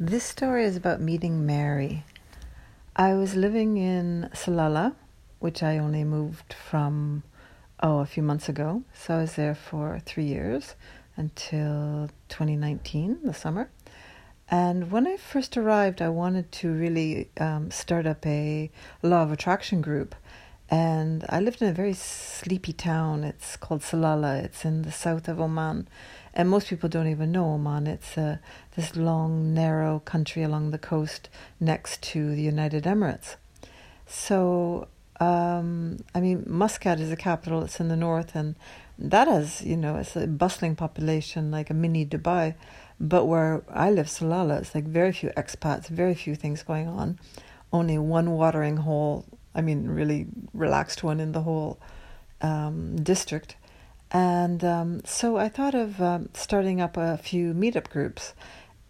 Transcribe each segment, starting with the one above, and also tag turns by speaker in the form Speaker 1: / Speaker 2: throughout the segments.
Speaker 1: This story is about meeting Mary. I was living in Salalah, which I only moved from, oh, a few months ago. So I was there for three years until 2019, the summer. And when I first arrived, I wanted to really um, start up a law of attraction group. And I lived in a very sleepy town. It's called Salalah. It's in the south of Oman. And most people don't even know Oman. It's uh, this long, narrow country along the coast next to the United Emirates. So, um, I mean, Muscat is the capital. It's in the north, and that has, you know, it's a bustling population, like a mini Dubai. But where I live, Salalah, it's like very few expats, very few things going on. Only one watering hole. I mean, really relaxed one in the whole um, district and um, so I thought of um, starting up a few meetup groups.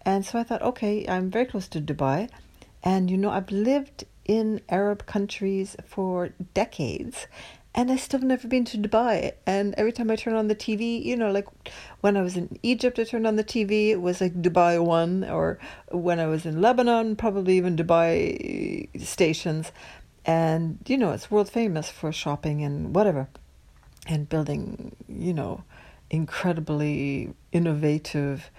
Speaker 1: And so I thought, okay, I'm very close to Dubai. And, you know, I've lived in Arab countries for decades. And I still have never been to Dubai. And every time I turn on the TV, you know, like when I was in Egypt, I turned on the TV, it was like Dubai One. Or when I was in Lebanon, probably even Dubai stations. And, you know, it's world famous for shopping and whatever and building, you know, incredibly innovative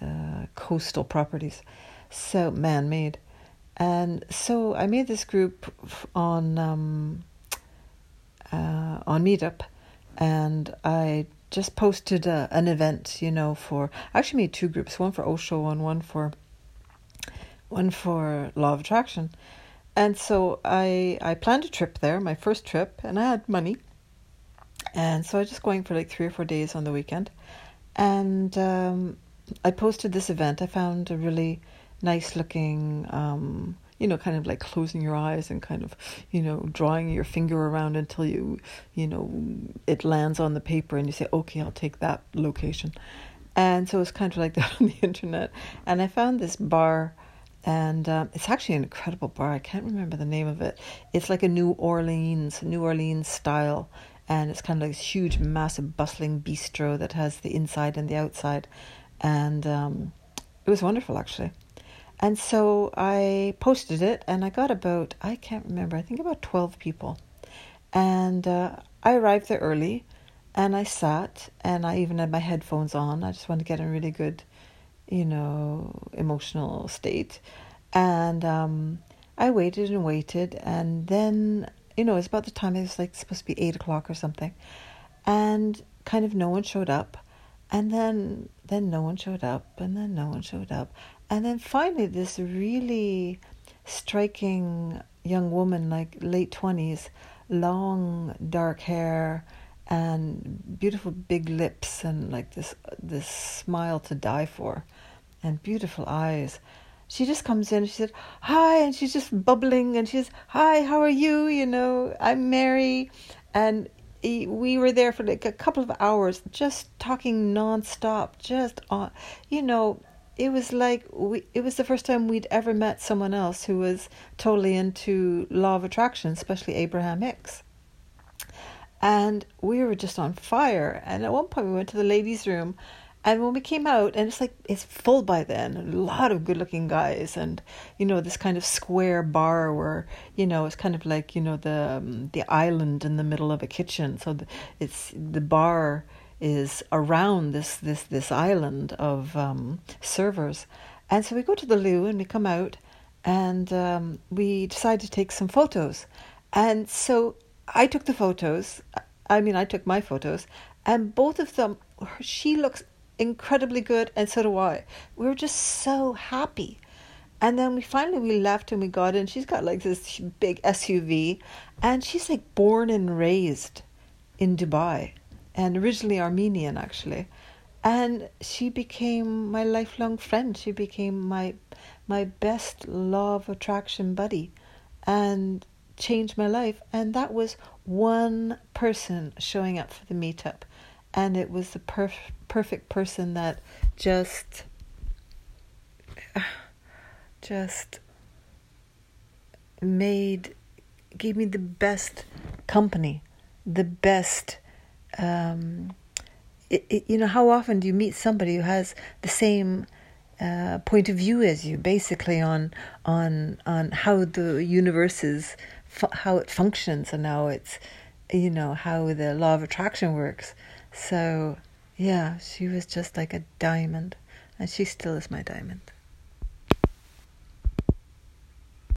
Speaker 1: uh, coastal properties, so man made. And so I made this group on um, uh, on Meetup, and I just posted a, an event, you know, for I actually made two groups, one for Osho and one for one for Law of Attraction. And so I I planned a trip there, my first trip, and I had money and so I was just going for like three or four days on the weekend. And um, I posted this event. I found a really nice looking, um, you know, kind of like closing your eyes and kind of, you know, drawing your finger around until you, you know, it lands on the paper and you say, okay, I'll take that location. And so it's kind of like that on the internet. And I found this bar and um, it's actually an incredible bar. I can't remember the name of it. It's like a New Orleans, New Orleans style, and it's kind of like this huge, massive, bustling bistro that has the inside and the outside, and um, it was wonderful actually. And so I posted it, and I got about I can't remember I think about twelve people, and uh, I arrived there early, and I sat, and I even had my headphones on. I just wanted to get in a really good, you know, emotional state, and um, I waited and waited, and then you know, it was about the time it was like supposed to be eight o'clock or something, and kind of no one showed up, and then then no one showed up, and then no one showed up, and then finally this really striking young woman, like late twenties, long dark hair and beautiful big lips and like this this smile to die for and beautiful eyes she just comes in and she said hi and she's just bubbling and she says hi how are you? You know i'm mary and we were there for like a couple of hours just talking nonstop just on you know it was like we it was the first time we'd ever met someone else who was totally into law of attraction especially abraham hicks. And we were just on fire and at one point we went to the ladies room and when we came out, and it's like it's full by then, a lot of good-looking guys, and you know this kind of square bar where you know it's kind of like you know the um, the island in the middle of a kitchen. So the, it's the bar is around this this this island of um, servers, and so we go to the loo and we come out, and um, we decide to take some photos, and so I took the photos. I mean, I took my photos, and both of them. She looks incredibly good, and so do I. We were just so happy. And then we finally we left and we got in. She's got like this big SUV, and she's like born and raised in Dubai, and originally Armenian actually. And she became my lifelong friend. She became my my best law of attraction buddy, and changed my life. And that was one person showing up for the meetup and it was the perf- perfect person that just just made gave me the best company the best um, it, it, you know how often do you meet somebody who has the same uh, point of view as you, basically on on on how the universe is, fu- how it functions, and how it's, you know, how the law of attraction works. So yeah, she was just like a diamond, and she still is my diamond.